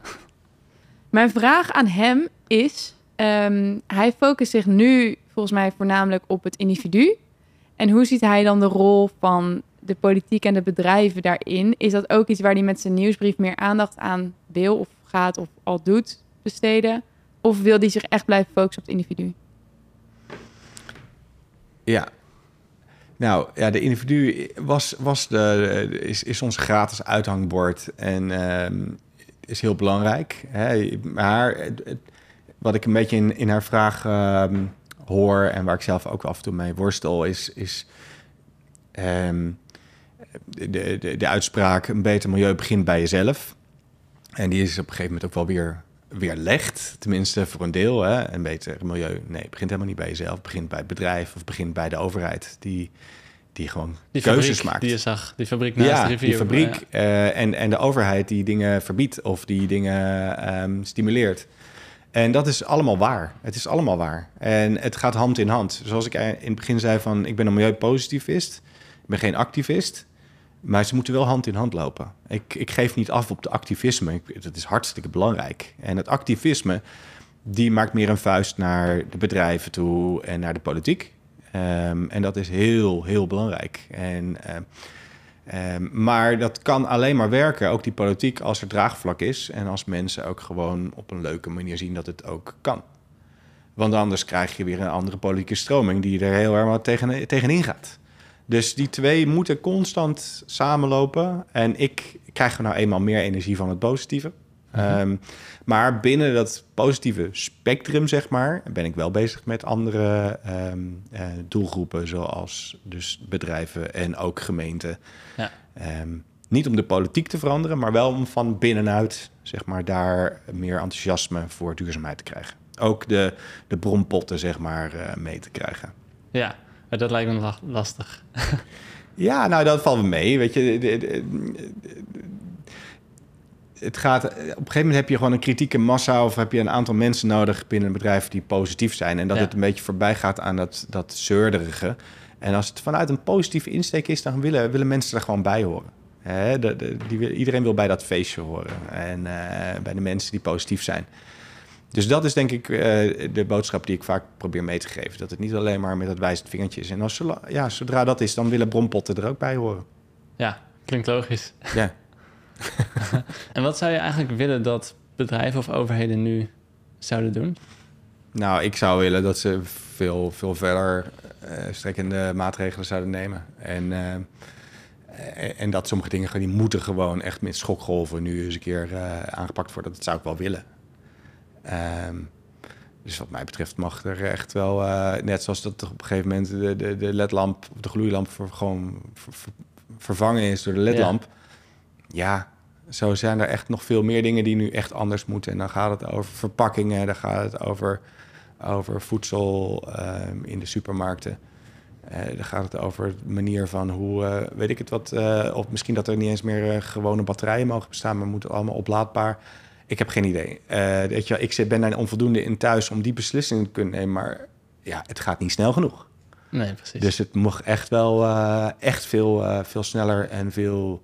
Mijn vraag aan hem is: um, hij focust zich nu volgens mij voornamelijk op het individu. En hoe ziet hij dan de rol van de politiek en de bedrijven daarin? Is dat ook iets waar hij met zijn nieuwsbrief meer aandacht aan wil of gaat of al doet besteden? Of wil hij zich echt blijven focussen op het individu? Ja. Nou, ja, de individu was, was de, is, is ons gratis uithangbord en uh, is heel belangrijk. Hè? Maar wat ik een beetje in, in haar vraag uh, hoor en waar ik zelf ook af en toe mee worstel, is, is um, de, de, de uitspraak: een beter milieu begint bij jezelf. En die is op een gegeven moment ook wel weer weerlegd, tenminste voor een deel. Hè? Een beter milieu, nee, het begint helemaal niet bij jezelf. Het begint bij het bedrijf of begint bij de overheid die, die gewoon die keuzes maakt. Die je zag, die fabriek naast ja, de rivier. die fabriek uh, en, en de overheid die dingen verbiedt of die dingen um, stimuleert. En dat is allemaal waar. Het is allemaal waar. En het gaat hand in hand. Zoals ik in het begin zei van... ik ben een milieupositivist. Ik ben geen activist. Maar ze moeten wel hand in hand lopen. Ik, ik geef niet af op de activisme. Ik, dat is hartstikke belangrijk. En het activisme... die maakt meer een vuist naar de bedrijven toe... en naar de politiek. Um, en dat is heel, heel belangrijk. En... Uh, Um, maar dat kan alleen maar werken, ook die politiek, als er draagvlak is en als mensen ook gewoon op een leuke manier zien dat het ook kan. Want anders krijg je weer een andere politieke stroming die er heel erg tegen, tegenin gaat. Dus die twee moeten constant samenlopen. En ik krijg er nou eenmaal meer energie van het positieve. Mm maar binnen dat positieve spectrum, zeg maar, ben ik wel bezig met andere um, uh, doelgroepen, zoals dus bedrijven en ook gemeenten. Ja. Um, niet om de politiek te veranderen, maar wel om van binnenuit, zeg maar, daar meer enthousiasme voor duurzaamheid te krijgen. Ook de, de bronpotten, zeg maar, uh, mee te krijgen. Ja, dat lijkt me lastig. ja, nou, dat valt me mee. Weet je, het gaat, op een gegeven moment heb je gewoon een kritieke massa of heb je een aantal mensen nodig binnen een bedrijf die positief zijn. En dat het een beetje voorbij gaat aan dat, dat zeurderige. En als het vanuit een positieve insteek is, dan willen, willen mensen er gewoon bij horen. He, de, de, die, iedereen wil bij dat feestje horen. En uh, bij de mensen die positief zijn. Dus dat is denk ik uh, de boodschap die ik vaak probeer mee te geven. Dat het niet alleen maar met dat wijzend vingertje is. En als, ja, zodra dat is, dan willen bronpotten er ook bij horen. Ja, klinkt logisch. Ja. en wat zou je eigenlijk willen dat bedrijven of overheden nu zouden doen? Nou, ik zou willen dat ze veel, veel verder eh, strekkende maatregelen zouden nemen. En, eh, en dat sommige dingen die moeten gewoon echt met schokgolven nu eens een keer eh, aangepakt worden. Dat zou ik wel willen. Ehm, dus wat mij betreft mag er echt wel, net zoals dat op een gegeven moment de, de, de ledlamp of de gloeilamp voor, gewoon ver- ver- vervangen is door de ledlamp. Ja. Zo zijn er echt nog veel meer dingen die nu echt anders moeten. En dan gaat het over verpakkingen, dan gaat het over, over voedsel ehm, in de supermarkten. Eh, dan gaat het over de manier van hoe, eh, weet ik het wat, eh, of misschien dat er niet eens meer gewone batterijen mogen bestaan, maar moeten allemaal oplaadbaar. Ik heb geen idee. Weet je, wel, ik ben daar onvoldoende in thuis om die beslissingen te kunnen nemen, maar ja, het gaat niet snel genoeg. Nee, precies. Dus het mag echt wel echt veel, veel sneller en veel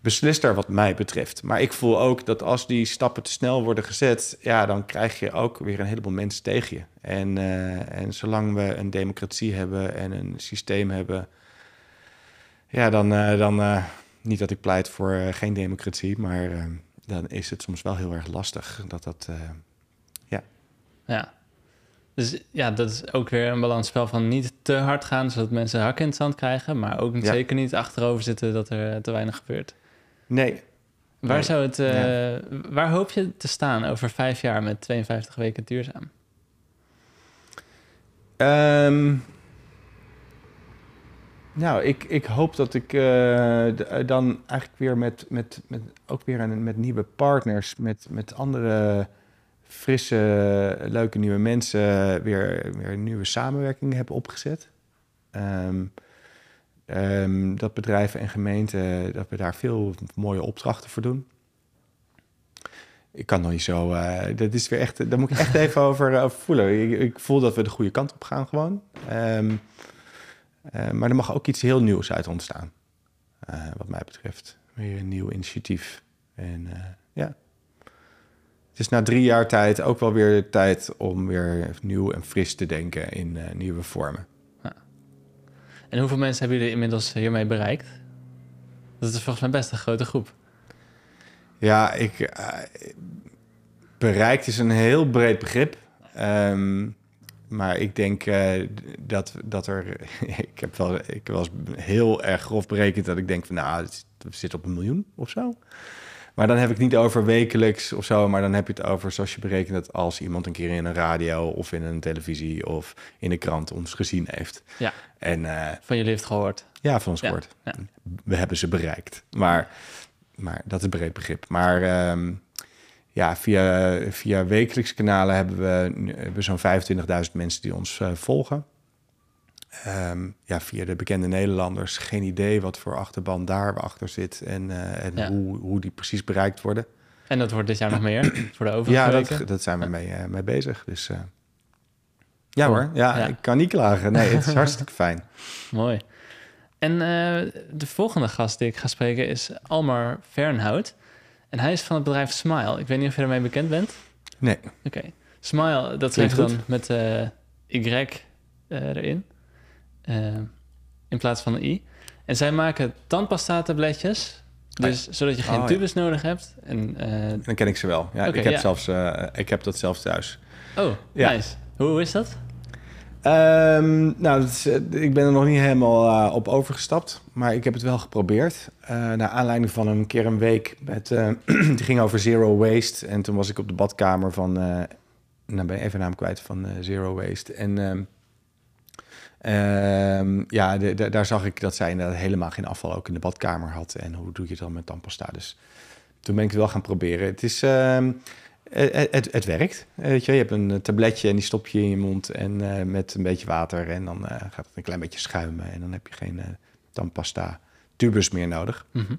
beslister wat mij betreft. Maar ik voel ook dat als die stappen te snel worden gezet, ja, dan krijg je ook weer een heleboel mensen tegen je. En, eh, en zolang we een democratie hebben en een systeem hebben, ja, dan, eh, dan eh, niet dat ik pleit voor geen democratie, maar dan is het soms wel heel erg lastig dat dat. eh, Ja. Dus ja, dat is ook weer een balansspel van niet te hard gaan, zodat mensen hakken in het zand krijgen, maar ook Ja. zeker niet achterover zitten dat er te weinig gebeurt. Nee, Waar, Nee. zou het, eh, Ja. waar hoop je te staan over vijf jaar met 52 weken duurzaam? Ehm, nou, ik, ik hoop dat ik eh, eh, dan eigenlijk weer met, met, met ook weer een, met nieuwe partners, met, met andere frisse, leuke nieuwe mensen weer, weer een nieuwe samenwerking heb opgezet. Ehm, ehm, dat bedrijven en gemeenten, dat we daar veel mooie opdrachten voor doen. Ik kan nog niet zo. eh, dat is weer echt. Daar moet ik echt even over, over voelen. Ik, ik voel dat we de goede kant op gaan, gewoon. Ehm, eh, maar er mag ook iets heel nieuws uit ontstaan. eh, wat mij betreft. Weer een nieuw initiatief. En eh, ja. Het is na drie jaar tijd ook wel weer tijd om weer nieuw en fris te denken in eh, nieuwe vormen. En hoeveel mensen hebben jullie inmiddels hiermee bereikt? Dat is volgens mij best een grote groep. Ja, ik, eh, bereikt is een heel breed begrip. Ehm, maar ik denk eh, dat, dat er... ik, heb wel, ik eens heel erg grof berekend dat ik denk van... nou, het zit op een miljoen of zo. Maar dan heb ik het niet over wekelijks of zo... maar dan heb je het over zoals je berekent dat als iemand een keer in een radio... of in een televisie of in een krant ons gezien heeft. Ja. En eh, Van jullie heeft gehoord. ja, van ons Ja, gehoord. ja. We hebben ze bereikt. Maar, maar dat is breed begrip. Maar ehm, ja, via, via wekelijks kanalen hebben we, hebben we zo'n 25.000 mensen die ons eh, volgen. Ehm, ja, via de bekende Nederlanders. Geen idee wat voor achterban daar achter zit en, eh, en Ja. hoe, hoe die precies bereikt worden. En dat wordt dit jaar nog meer voor de overige Ja, dat, dat zijn we mee, eh, mee bezig. Dus eh, ja Cool. hoor, ja, Ja. ik kan niet klagen. Nee, het is hartstikke fijn. Mooi. En de volgende gast die ik ga spreken is Almar Fernhout. En hij is van het bedrijf Smile. Ik weet niet of je ermee bekend bent. Nee, Oké. Smile, dat Klinkt schrijf je dan met Y erin. Eh, in plaats van een I. En zij maken tandpasta tabletjes. Dus zodat je geen Oh, ja. tubus nodig hebt. En, eh, dan ken ik ze wel. Ja, ik, heb ja. zelfs, eh, ik heb dat zelfs thuis. oh, Ja. nice. Hoe is dat? Ehm, nou, is, ik ben er nog niet helemaal op overgestapt, maar ik heb het wel geprobeerd. Naar aanleiding van een keer een week met, die ging over zero waste. En toen was ik op de badkamer van, nou ben ik even naam kwijt van zero waste. En ehm, ja, de, de- daar zag ik dat zij inderdaad helemaal geen afval ook in de badkamer had. En hoe doe je het dan met tandpasta? Dus toen ben ik het wel gaan proberen. Het is... ehm, het, het, het werkt. Weet je, je hebt een tabletje en die stop je in je mond en eh, met een beetje water en dan eh, gaat het een klein beetje schuimen en dan heb je geen eh tandpasta tubus meer nodig. Mhm.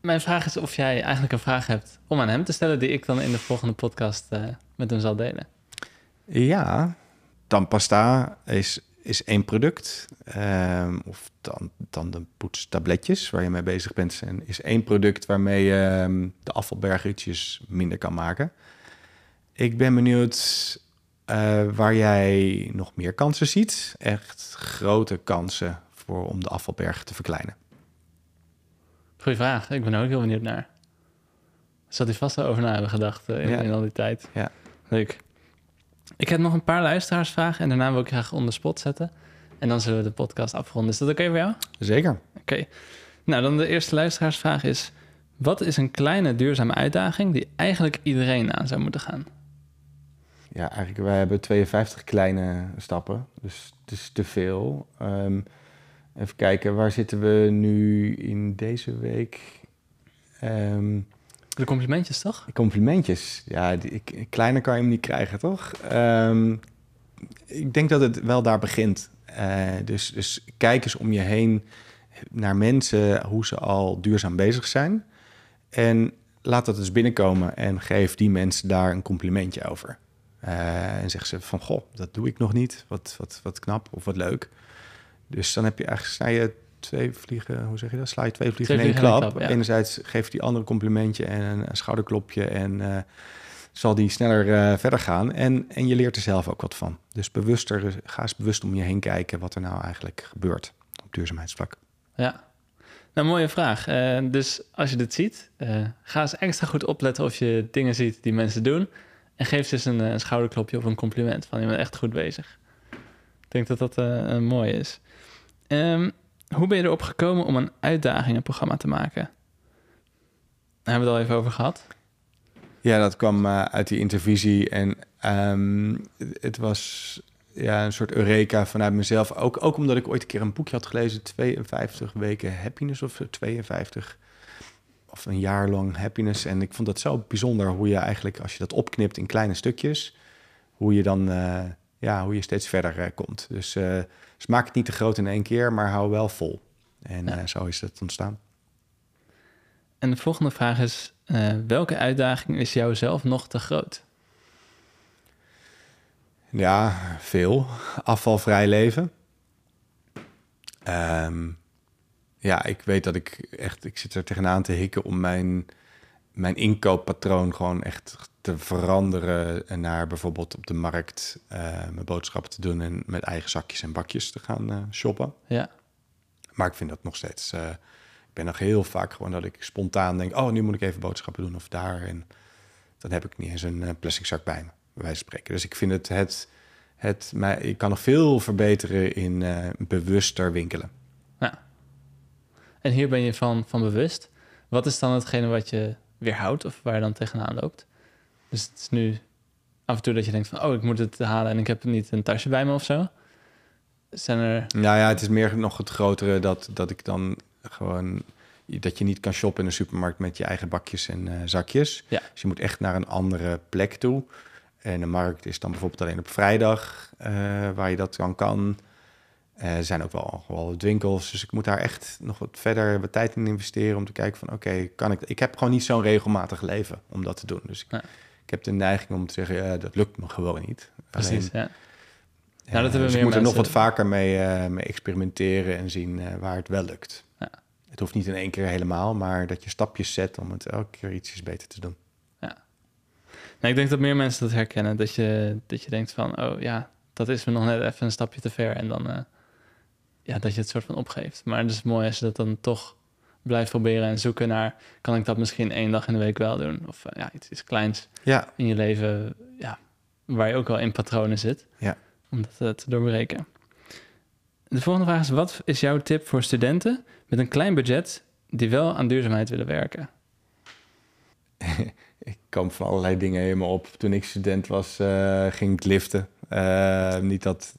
Mijn vraag is of jij eigenlijk een vraag hebt om aan hem te stellen... die ik dan in de volgende podcast eh, met hem zal delen. Ja, tandpasta is, is één product. Ehm, of dan, dan de poetstabletjes waar je mee bezig bent, en is één product waarmee je ehm, de afvalberg ietsjes minder kan maken. Ik ben benieuwd eh, waar jij nog meer kansen ziet. Echt grote kansen voor, om de afvalberg te verkleinen. Goeie vraag. Ik ben ook heel benieuwd naar. Zat hij vast over na hebben gedacht eh, in, Ja. in al die tijd. Ja. Leuk. Ik heb nog een paar luisteraarsvragen en daarna wil ik graag onder spot zetten. En dan zullen we de podcast afronden. Is dat oké voor jou? Zeker. Oké. Nou, dan de eerste luisteraarsvraag is... Wat is een kleine duurzame uitdaging die eigenlijk iedereen aan zou moeten gaan? Ja, eigenlijk, wij hebben 52 kleine stappen, dus het is te veel. Ehm, even kijken, waar zitten we nu in deze week? Ehm, De complimentjes, toch? complimentjes. Ja, die, ik, kleiner kan je hem niet krijgen, toch? Ehm, ik denk dat het wel daar begint. Eh, dus, dus kijk eens om je heen naar mensen, hoe ze al duurzaam bezig zijn. En laat dat eens binnenkomen en geef die mensen daar een complimentje over. Eh, en zeg ze van, goh, dat doe ik nog niet. Wat, wat, wat knap of wat leuk. Dus dan heb je eigenlijk, je twee vliegen, hoe zeg je dat? Sla je twee vliegen Twee in één vliegen in één klap. ja. Enerzijds geeft die andere een complimentje en een, schouderklopje en eh, zal die sneller eh, verder gaan. En, en je leert er zelf ook wat van. Dus bewuster, ga eens bewust om je heen kijken wat er nou eigenlijk gebeurt op duurzaamheidsvlak. Ja. Nou, mooie vraag. Eh, dus als je dit ziet, ga eens extra goed opletten of je dingen ziet die mensen doen. En geef ze eens een, een schouderklopje of een compliment van je bent echt goed bezig. Ik denk dat dat mooi is. Ehm, hoe ben je erop gekomen om een uitdagingenprogramma te maken? Daar hebben we het al even over gehad. Ja, dat kwam eh, uit die intervisie. En ehm, het was ja, een soort eureka vanuit mezelf. Ook, ook omdat ik ooit een keer een boekje had gelezen. 52 weken happiness of 52 of een jaar lang happiness. En ik vond dat zo bijzonder hoe je eigenlijk, als je dat opknipt in kleine stukjes, hoe je dan eh, ja, hoe je steeds verder eh, komt. Dus, eh, dus maak het niet te groot in één keer, maar hou wel vol. En Ja. eh, zo is het ontstaan. En de volgende vraag is: welke uitdaging is jou zelf nog te groot? Ja, veel. Afvalvrij leven. Ehm, ja, ik weet dat ik echt... Ik zit er tegenaan te hikken om mijn, mijn inkooppatroon gewoon echt te veranderen... en naar bijvoorbeeld op de markt eh, mijn boodschappen te doen... en met eigen zakjes en bakjes te gaan eh, shoppen. Ja, Maar ik vind dat nog steeds... eh, ik ben nog heel vaak gewoon dat ik spontaan denk... oh, nu moet ik even boodschappen doen of daar. En dan heb ik niet eens een plastic zak bij me, bij wijze van spreken. Dus ik vind het... het, het mij, ik kan nog veel verbeteren in bewuster winkelen. En hier ben je van, van bewust. Wat is dan hetgene wat je weerhoudt of waar je dan tegenaan loopt? Dus het is nu af en toe dat je denkt van... oh, ik moet het halen en ik heb niet een tasje bij me of zo. Zijn er... Nou ja, het is meer nog het grotere dat, dat ik dan gewoon... dat je niet kan shoppen in een supermarkt met je eigen bakjes en eh, zakjes. Ja. Dus je moet echt naar een andere plek toe. En de markt is dan bijvoorbeeld alleen op vrijdag eh, waar je dat dan kan. Eh, er zijn ook wel, wel winkels, dus ik moet daar echt nog wat verder wat tijd in investeren om te kijken van oké, kan ik... Ik heb gewoon niet zo'n regelmatig leven om dat te doen. Dus ik, Ja. ik heb de neiging om te zeggen, ja, dat lukt me gewoon niet. Precies, ja. Nou, dat hebben dus meer ik moet er nog wat vaker mee, eh, mee experimenteren en zien eh, waar het wel lukt. Ja. Het hoeft niet in één keer helemaal, maar dat je stapjes zet om het elke keer ietsjes beter te doen. Nou, ik denk dat meer mensen dat herkennen. Dat je, dat je denkt van, oh ja, dat is me nog net even een stapje te ver. En dan, ja, dat je het soort van opgeeft. Maar het is mooi als je dat dan toch blijft proberen en zoeken naar... kan ik dat misschien één dag in de week wel doen? Of eh, ja, iets, iets kleins Ja, in je leven, ja, waar je ook wel in patronen zit. Ja. Om dat eh, te doorbreken. De volgende vraag is, wat is jouw tip voor studenten met een klein budget... die wel aan duurzaamheid willen werken? ik kwam van allerlei dingen helemaal op. Toen ik student was, eh, ging ik liften. Eh, niet dat,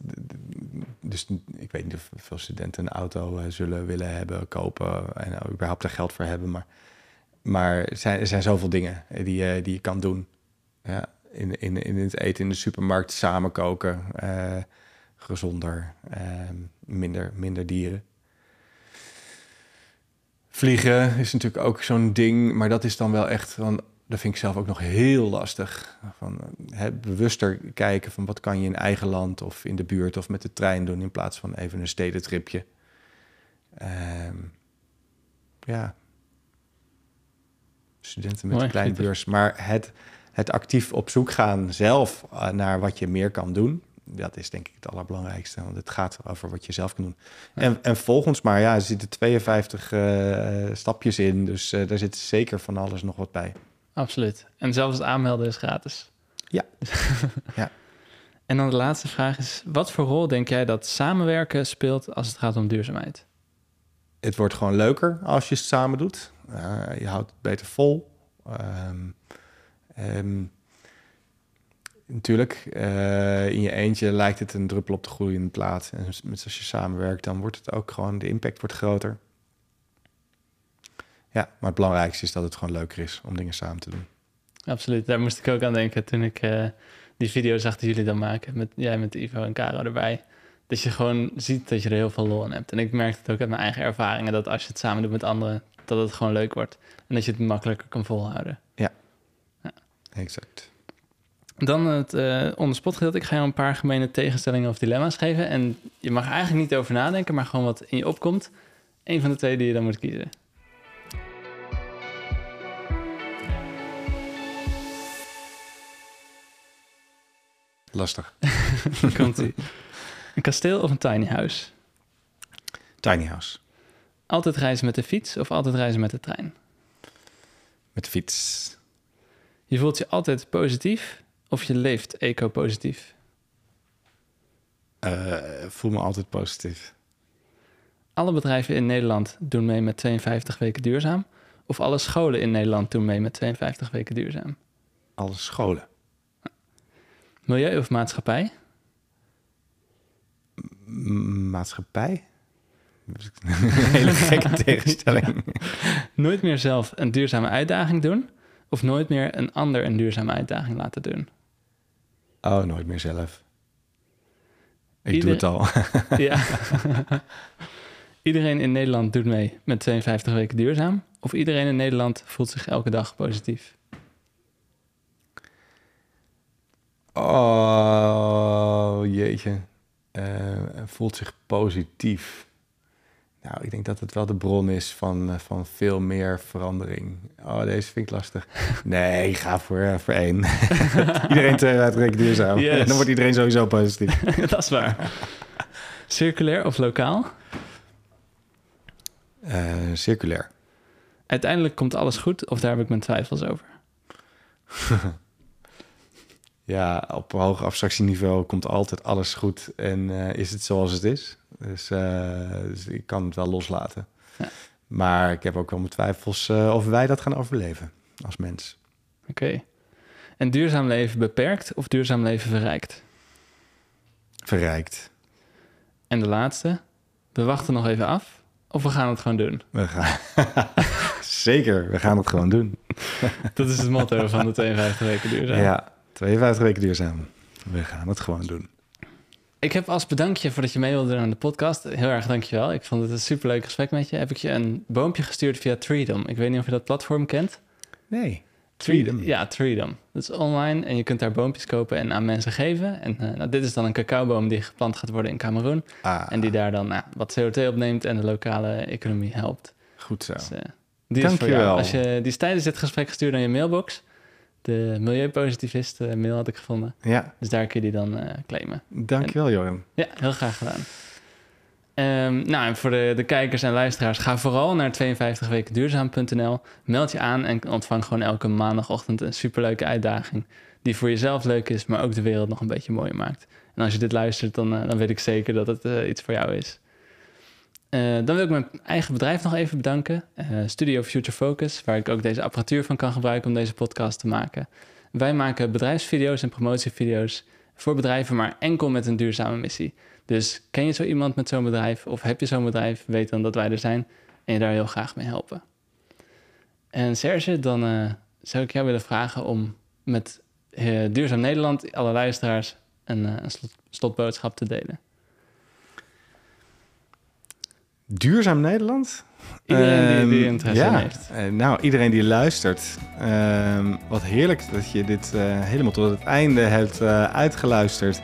dus ik weet niet of veel studenten een auto eh, zullen willen hebben, kopen en überhaupt er geld voor hebben. Maar, maar er, zijn, er zijn zoveel dingen eh, die, je die je kan doen. Ja, in, in, in het eten in de supermarkt, samen koken, eh, gezonder, eh, minder, minder dieren. Vliegen is natuurlijk ook zo'n ding, maar dat is dan wel echt van, dat vind ik zelf ook nog heel lastig. Van, hè, bewuster kijken van wat kan je in eigen land of in de buurt of met de trein doen in plaats van even een stedentripje. Ehm ja, studenten met Mooi, een kleine goed. beurs, maar het, het actief op zoek gaan zelf eh, naar wat je meer kan doen. Dat is denk ik het allerbelangrijkste, want het gaat over wat je zelf kan doen. En, en volgens maar, ja, er zitten 52 eh, stapjes in, dus eh, daar zit zeker van alles nog wat bij. Absoluut. En zelfs het aanmelden is gratis. Ja. Ja. En dan de laatste vraag is: wat voor rol denk jij dat samenwerken speelt als het gaat om duurzaamheid? Het wordt gewoon leuker als je het samen doet. Uh, je houdt het beter vol. Um, um, natuurlijk, uh, in je eentje lijkt het een druppel op de groeiende plaat. En als je samenwerkt, dan wordt het ook gewoon, de impact wordt groter. Ja, maar het belangrijkste is dat het gewoon leuker is om dingen samen te doen. Absoluut, daar moest ik ook aan denken toen ik uh, die video zag die jullie dan maken. Met, jij met Ivo en Caro erbij. Dat je gewoon ziet dat je er heel veel lol in hebt. En ik merk het ook uit mijn eigen ervaringen. Dat als je het samen doet met anderen, dat het gewoon leuk wordt. En dat je het makkelijker kan volhouden. Ja, ja. exact. Dan het uh, onderspot gedeelte. Ik ga je een paar gemene tegenstellingen of dilemma's geven. En je mag er eigenlijk niet over nadenken, maar gewoon wat in je opkomt. Eén van de twee die je dan moet kiezen. Lastig. Komt ie. Een kasteel of een tiny house? Tiny house. Altijd reizen met de fiets of altijd reizen met de trein? Met de fiets. Je voelt je altijd positief of je leeft eco-positief? Uh, voel me altijd positief. Alle bedrijven in Nederland doen mee met 52 weken duurzaam? Of alle scholen in Nederland doen mee met 52 weken duurzaam? Alle scholen. Milieu of maatschappij? M maatschappij? Een hele gekke tegenstelling. Nooit meer zelf een duurzame uitdaging doen? Of nooit meer een ander een duurzame uitdaging laten doen? Oh, nooit meer zelf. Ik Ieder... doe het al. ja. iedereen in Nederland doet mee met 52 weken duurzaam? Of iedereen in Nederland voelt zich elke dag positief? Oh, jeetje. Uh, voelt zich positief. Nou, ik denk dat het wel de bron is van, uh, van veel meer verandering. Oh, deze vind ik lastig. Nee, ik ga voor, uh, voor één. iedereen twee weken duurzaam. Yes. Dan wordt iedereen sowieso positief. dat is waar. Circulair of lokaal? circulair. Uiteindelijk komt alles goed of daar heb ik mijn twijfels over? Ja, op hoog abstractieniveau komt altijd alles goed en uh, is het zoals het is. Dus, uh, dus, ik kan het wel loslaten. Ja. Maar ik heb ook wel mijn twijfels uh, of wij dat gaan overleven als mens. Oké. Okay. En duurzaam leven beperkt of duurzaam leven verrijkt? Verrijkt. En de laatste, we wachten nog even af of we gaan het gewoon doen? We gaan. Zeker, we gaan het gewoon doen. dat is het motto van de 52 weken duurzaam. Ja, 52 weken duurzaam. We gaan het gewoon doen. Ik heb als bedankje voor dat je mee wilde doen aan de podcast. Heel erg dankjewel. Ik vond het een superleuk gesprek met je. Heb ik je een boompje gestuurd via Treedom. Ik weet niet of je dat platform kent. Nee. Treedom. Ja, Treedom. Dat is online en je kunt daar boompjes kopen en aan mensen geven. En uh, nou, dit is dan een cacaoboom die geplant gaat worden in Cameroen. Ah. En die daar dan nou, wat CO2 opneemt en de lokale economie helpt. Goed zo. Dus, uh, die Dank is voor je jou. Als je die is tijdens dit gesprek gestuurd naar je mailbox de milieupositivist uh, mail had ik gevonden. Ja. Dus daar kun je die dan uh, claimen. Dankjewel, Joram. Ja, heel graag gedaan. Um, nou, en voor de, de kijkers en luisteraars, ga vooral naar 52wekenduurzaam.nl. Meld je aan en ontvang gewoon elke maandagochtend een superleuke uitdaging. Die voor jezelf leuk is, maar ook de wereld nog een beetje mooier maakt. En als je dit luistert, dan, uh, dan weet ik zeker dat het iets voor jou is. Uh, dan wil ik mijn eigen bedrijf nog even bedanken. Uh, Studio Future Focus, waar ik ook deze apparatuur van kan gebruiken om deze podcast te maken. Wij maken bedrijfsvideo's en promotievideo's voor bedrijven, maar enkel met een duurzame missie. Dus ken je zo iemand met zo'n bedrijf of heb je zo'n bedrijf, weet dan dat wij er zijn en je daar heel graag mee helpen. En Serge, dan uh, zou ik jou willen vragen om met Duurzaam Nederland, alle luisteraars, een, een slot, slotboodschap te delen. Duurzaam Nederland? Iedereen die, die ehm, interesse ja, heeft. Uh, nou, iedereen die luistert. Uh, wat heerlijk dat je dit uh, helemaal tot het einde hebt uh, uitgeluisterd.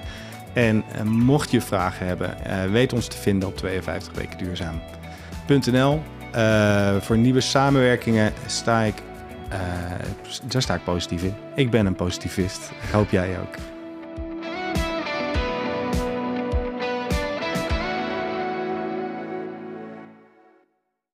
En mocht je vragen hebben, weet ons te vinden op 52wekenduurzaam.nl. voor nieuwe samenwerkingen sta ik, daar sta ik positief in. Ik ben een positivist. Ik hoop jij ook.